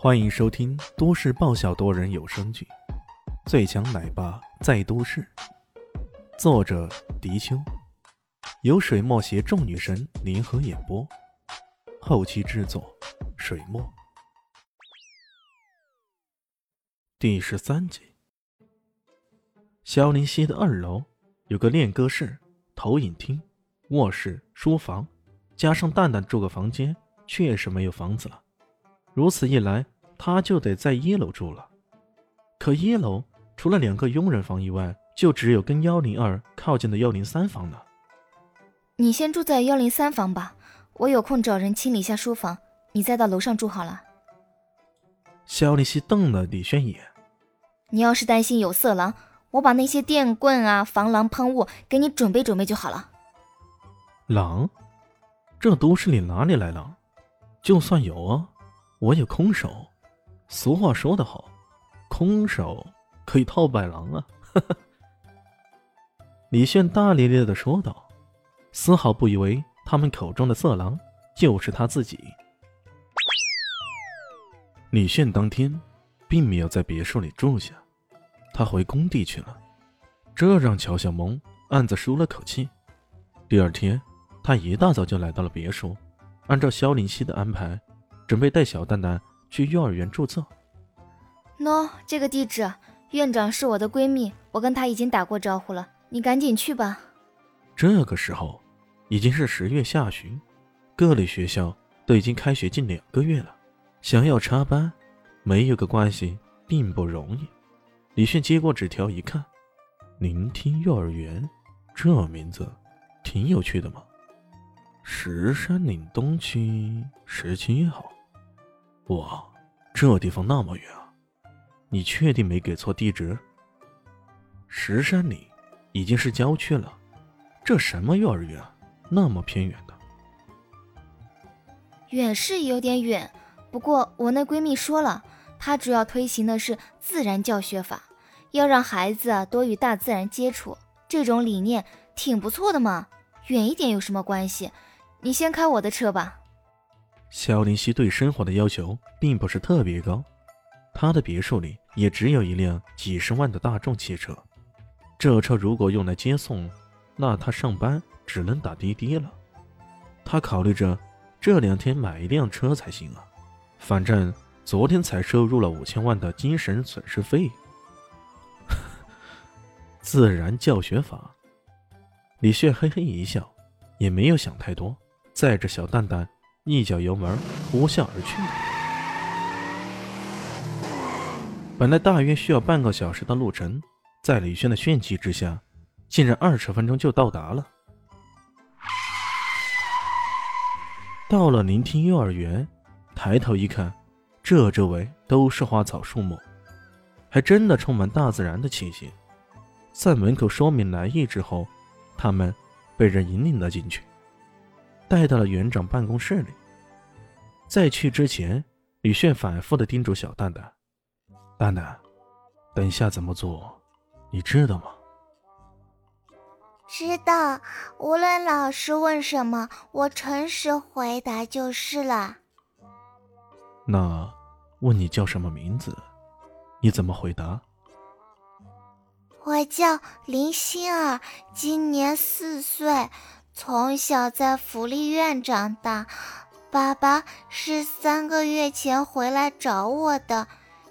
欢迎收听都市爆笑多人有声剧《最强奶爸在都市》，作者：迪秋，由水墨携众女神联合演播，后期制作：水墨。第十三集，萧林溪的二楼有个练歌室、投影厅、卧室、书房，加上蛋蛋住个房间，确实没有房子了。如此一来，他就得在一楼住了。可一楼除了两个佣人房以外，就只有跟幺零二靠近的幺零三房了。你先住在幺零三房吧，我有空找人清理一下书房，你再到楼上住好了。肖丽西瞪了李轩一眼：“你要是担心有色狼，我把那些电棍啊、防狼喷雾给你准备准备就好了。”狼？这都市里哪里来狼？就算有啊。我有空手，俗话说得好，空手可以套白狼啊！哈 哈李炫大咧咧的说道，丝毫不以为他们口中的色狼就是他自己。李炫当天并没有在别墅里住下，他回工地去了，这让乔小萌暗自舒了口气。第二天，他一大早就来到了别墅，按照萧林熙的安排。准备带小蛋蛋去幼儿园注册。喏，这个地址，院长是我的闺蜜，我跟她已经打过招呼了，你赶紧去吧。这个时候已经是十月下旬，各类学校都已经开学近两个月了，想要插班，没有个关系并不容易。李迅接过纸条一看，聆听幼儿园，这名字挺有趣的嘛。石山岭东区十七号。哇，这地方那么远啊！你确定没给错地址？石山里已经是郊区了，这什么幼儿园，那么偏远的？远是有点远，不过我那闺蜜说了，她主要推行的是自然教学法，要让孩子多与大自然接触，这种理念挺不错的嘛。远一点有什么关系？你先开我的车吧。肖林熙对生活的要求并不是特别高，他的别墅里也只有一辆几十万的大众汽车。这车如果用来接送，那他上班只能打滴滴了。他考虑着这两天买一辆车才行啊，反正昨天才收入了五千万的精神损失费。自然教学法，李炫嘿嘿一笑，也没有想太多，载着小蛋蛋。一脚油门呼啸而去。本来大约需要半个小时的路程，在李轩的炫技之下，竟然二十分钟就到达了。到了聆听幼儿园，抬头一看，这周围都是花草树木，还真的充满大自然的气息。在门口说明来意之后，他们被人引领了进去。带到了园长办公室里。在去之前，李炫反复的叮嘱小蛋蛋：“蛋蛋，等下怎么做，你知道吗？”“知道，无论老师问什么，我诚实回答就是了。”“那问你叫什么名字，你怎么回答？”“我叫林心儿，今年四岁。”从小在福利院长大，爸爸是三个月前回来找我的。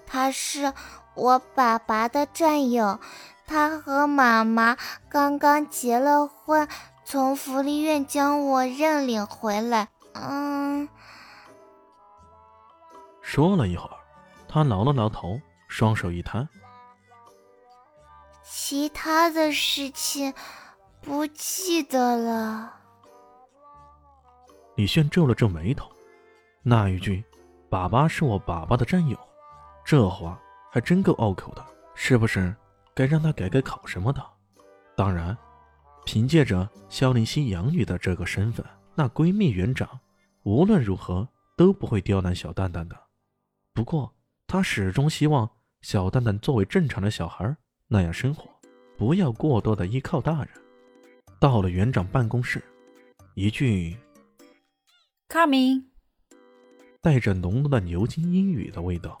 他是我爸爸的战友，他和妈妈刚刚结了婚，从福利院将我认领回来。嗯，说了一会儿，他挠了挠头，双手一摊，其他的事情。不记得了。李炫皱了皱眉头，那一句“爸爸是我爸爸的战友”，这话还真够拗口的，是不是该让他改改考什么的？当然，凭借着萧林熙养女的这个身份，那闺蜜园长无论如何都不会刁难小蛋蛋的。不过，她始终希望小蛋蛋作为正常的小孩那样生活，不要过多的依靠大人。到了园长办公室，一句 “Coming”，带着浓浓的牛津英语的味道，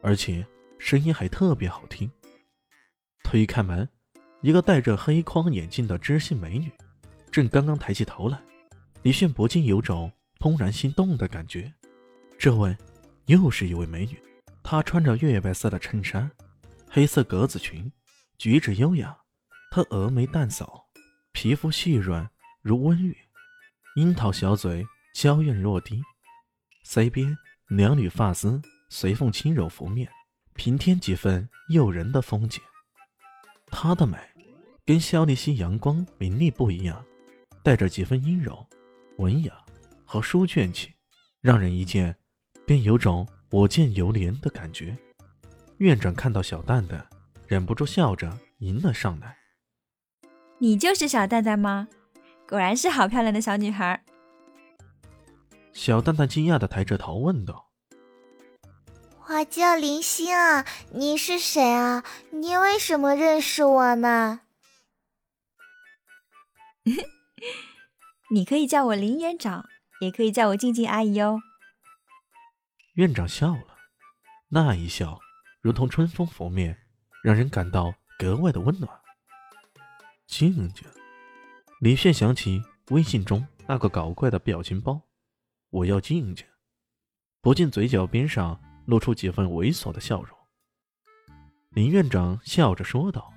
而且声音还特别好听。推开门，一个戴着黑框眼镜的知性美女，正刚刚抬起头来，李炫不禁有种怦然心动的感觉。这位又是一位美女，她穿着月白色的衬衫，黑色格子裙，举止优雅。她峨眉淡扫，皮肤细软如温玉，樱桃小嘴娇艳若滴，腮边两缕发丝随风轻柔拂面，平添几分诱人的风景。她的美跟肖丽西阳光明丽不一样，带着几分阴柔、文雅和书卷气，让人一见。便有种我见犹怜的感觉。院长看到小蛋蛋，忍不住笑着迎了上来：“你就是小蛋蛋吗？果然是好漂亮的小女孩。”小蛋蛋惊讶的抬着头问道：“我叫林星啊，你是谁啊？你为什么认识我呢？” 你可以叫我林园长，也可以叫我静静阿姨哦。院长笑了，那一笑如同春风拂面，让人感到格外的温暖。静静，李炫想起微信中那个搞怪的表情包，我要静静，不禁嘴角边上露出几分猥琐的笑容。林院长笑着说道：“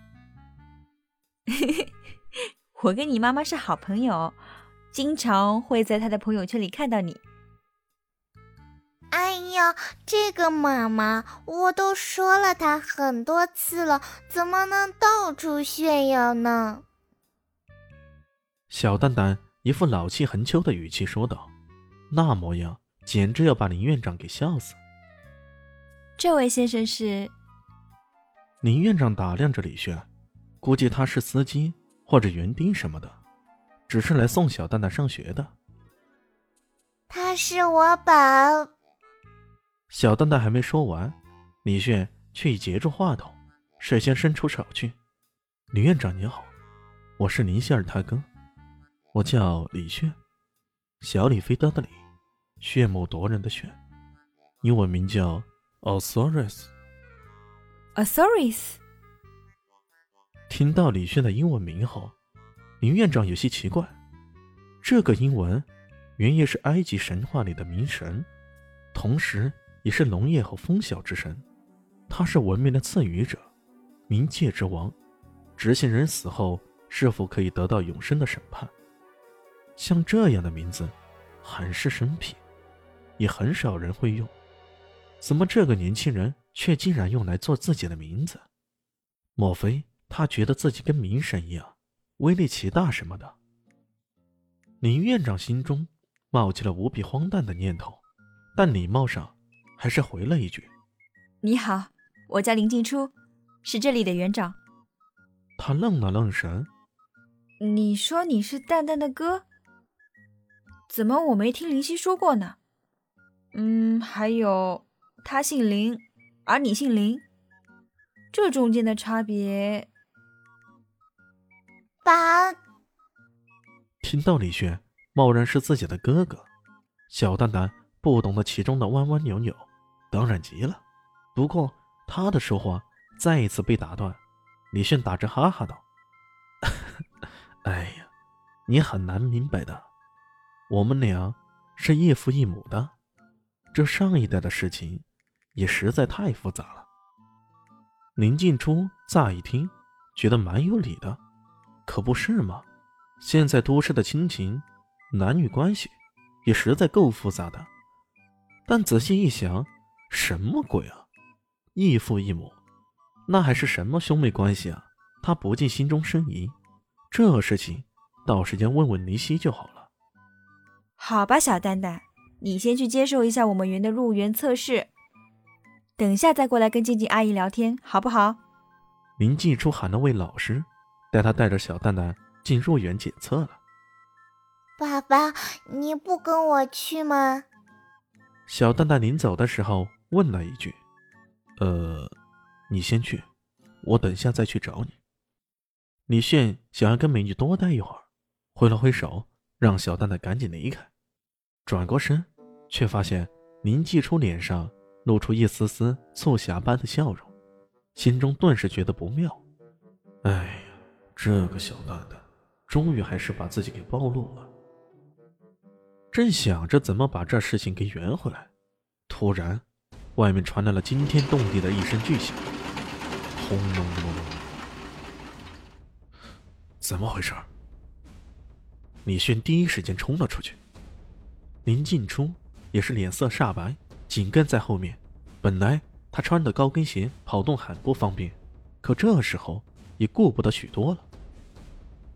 我跟你妈妈是好朋友，经常会在她的朋友圈里看到你。”哎呀，这个妈妈，我都说了她很多次了，怎么能到处炫耀呢？小蛋蛋一副老气横秋的语气说道，那模样简直要把林院长给笑死。这位先生是？林院长打量着李炫，估计他是司机或者园丁什么的，只是来送小蛋蛋上学的。他是我宝。小蛋蛋还没说完，李炫却已截住话筒，率先伸出手去：“林院长你好，我是林希儿他哥，我叫李炫，小李飞刀的李，炫目夺人的炫，英文名叫 Osiris。Osiris。”听到李炫的英文名后，林院长有些奇怪，这个英文原意是埃及神话里的冥神，同时。也是农业和风晓之神，他是文明的赐予者，冥界之王，执行人死后是否可以得到永生的审判。像这样的名字，很是生僻，也很少人会用。怎么这个年轻人却竟然用来做自己的名字？莫非他觉得自己跟冥神一样，威力奇大什么的？林院长心中冒起了无比荒诞的念头，但礼貌上。还是回了一句：“你好，我叫林静初，是这里的园长。”他愣了愣神：“你说你是蛋蛋的哥？怎么我没听林夕说过呢？嗯，还有他姓林，而你姓林，这中间的差别……”爸，听到李炫贸然是自己的哥哥，小蛋蛋不懂得其中的弯弯扭扭。当然急了，不过他的说话再一次被打断。李炫打着哈哈道：“ 哎呀，你很难明白的，我们俩是异父异母的，这上一代的事情也实在太复杂了。”林静初乍一听，觉得蛮有理的，可不是吗？现在都市的亲情、男女关系也实在够复杂的，但仔细一想。什么鬼啊！异父异母，那还是什么兄妹关系啊？他不禁心中生疑。这事情到时间问问林夕就好了。好吧，小蛋蛋，你先去接受一下我们园的入园测试，等下再过来跟静静阿姨聊天，好不好？林静初喊了位老师，带他带着小蛋蛋进入园检测了。爸爸，你不跟我去吗？小蛋蛋临走的时候。问了一句：“呃，你先去，我等下再去找你。”李炫想要跟美女多待一会儿，挥了挥手，让小蛋蛋赶紧离开。转过身，却发现林继初脸上露出一丝丝促狭般的笑容，心中顿时觉得不妙。哎呀，这个小蛋蛋，终于还是把自己给暴露了。正想着怎么把这事情给圆回来，突然，外面传来了惊天动地的一声巨响，轰隆隆！怎么回事？李炫第一时间冲了出去。林静初也是脸色煞白，紧跟在后面。本来他穿的高跟鞋跑动很不方便，可这时候也顾不得许多了。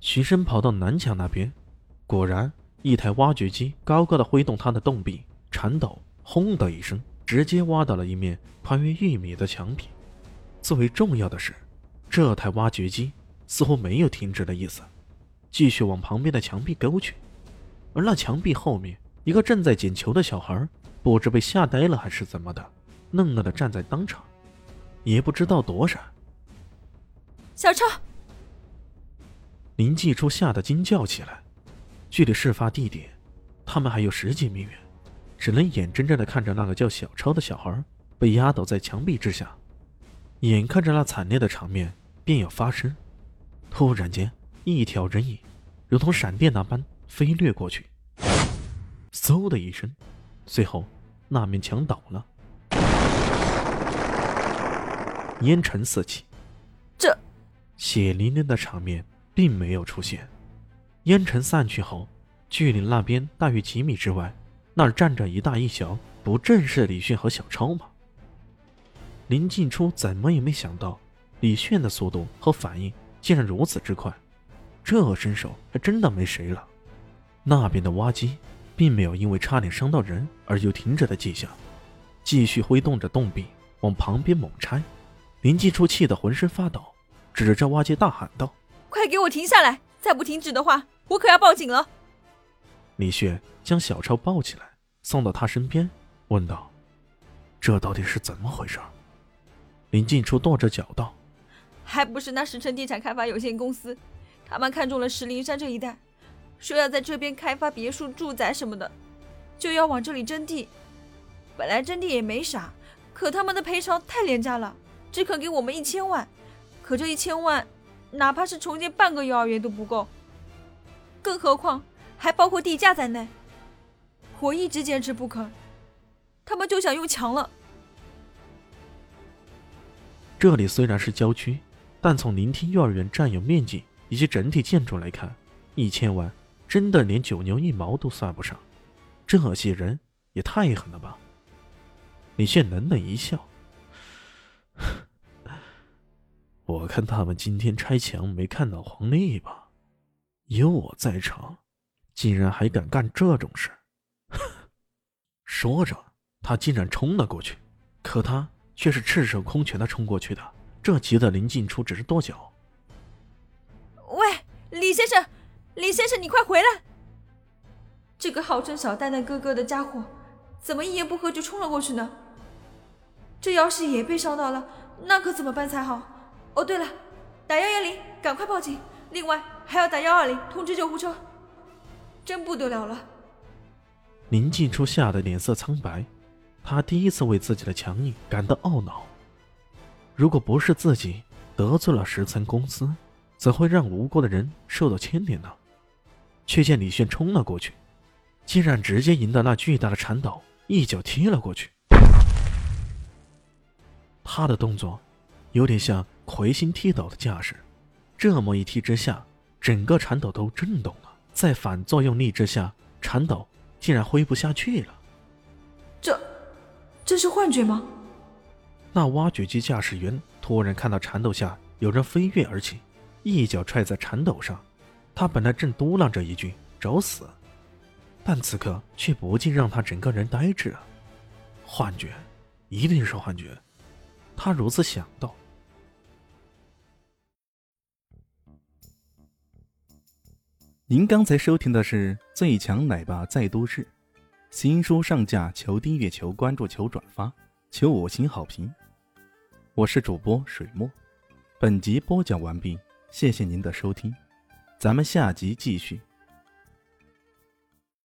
徐生跑到南墙那边，果然一台挖掘机高高的挥动它的洞壁，铲斗轰的一声，直接挖到了一面宽约一米的墙壁。最为重要的是，这台挖掘机似乎没有停止的意思，继续往旁边的墙壁勾去，而那墙壁后面。一个正在捡球的小孩，不知被吓呆了还是怎么的，愣愣的站在当场，也不知道躲闪。小超，林继初吓得惊叫起来。距离事发地点，他们还有十几米远，只能眼睁睁的看着那个叫小超的小孩被压倒在墙壁之下。眼看着那惨烈的场面便要发生，突然间，一条人影如同闪电那般飞掠过去。嗖的一声，随后那面墙倒了，烟尘四起。这血淋淋的场面并没有出现。烟尘散去后，距离那边大约几米之外，那儿站着一大一小，不正是李炫和小超吗？林静初怎么也没想到，李炫的速度和反应竟然如此之快，这身手还真的没谁了。那边的挖机。并没有因为差点伤到人而有停止的迹象，继续挥动着洞壁往旁边猛拆。林继初气得浑身发抖，指着挖机大喊道：“快给我停下来！再不停止的话，我可要报警了！”李炫将小超抱起来，送到他身边，问道：“这到底是怎么回事？”林静初跺着脚道：“还不是那石城地产开发有限公司，他们看中了石林山这一带。”说要在这边开发别墅、住宅什么的，就要往这里征地。本来征地也没啥，可他们的赔偿太廉价了，只肯给我们一千万。可这一千万，哪怕是重建半个幼儿园都不够，更何况还包括地价在内。我一直坚持不肯，他们就想用强了。这里虽然是郊区，但从聆听幼儿园占有面积以及整体建筑来看，一千万。真的连九牛一毛都算不上，这些人也太狠了吧！李炫冷冷一笑：“ 我看他们今天拆墙没看到黄历吧？有我在场，竟然还敢干这种事！” 说着，他竟然冲了过去，可他却是赤手空拳的冲过去的，这急得林静初只是跺脚：“，李先生！”李先生，你快回来！这个号称小蛋蛋哥哥的家伙，怎么一言不合就冲了过去呢？这要是也被烧到了，那可怎么办才好？哦，对了，打幺幺零，赶快报警！另外还要打幺二零通知救护车。真不得了了！林静初吓得脸色苍白，他第一次为自己的强硬感到懊恼。如果不是自己得罪了十层公司，怎会让无辜的人受到牵连呢？却见李炫冲了过去，竟然直接迎到那巨大的铲斗，一脚踢了过去。他的动作有点像魁星踢斗的架势，这么一踢之下，整个铲斗都震动了。在反作用力之下，铲斗竟然挥不下去了。这，这是幻觉吗？那挖掘机驾驶员突然看到铲斗下有人飞跃而起，一脚踹在铲斗上。他本来正嘟囔着一句“找死”，但此刻却不禁让他整个人呆滞了。幻觉，一定是幻觉，他如此想到。您刚才收听的是《最强奶爸在都市》，新书上架，求订阅，求关注，求转发，求五星好评。我是主播水墨，本集播讲完毕，谢谢您的收听。咱们下集继续。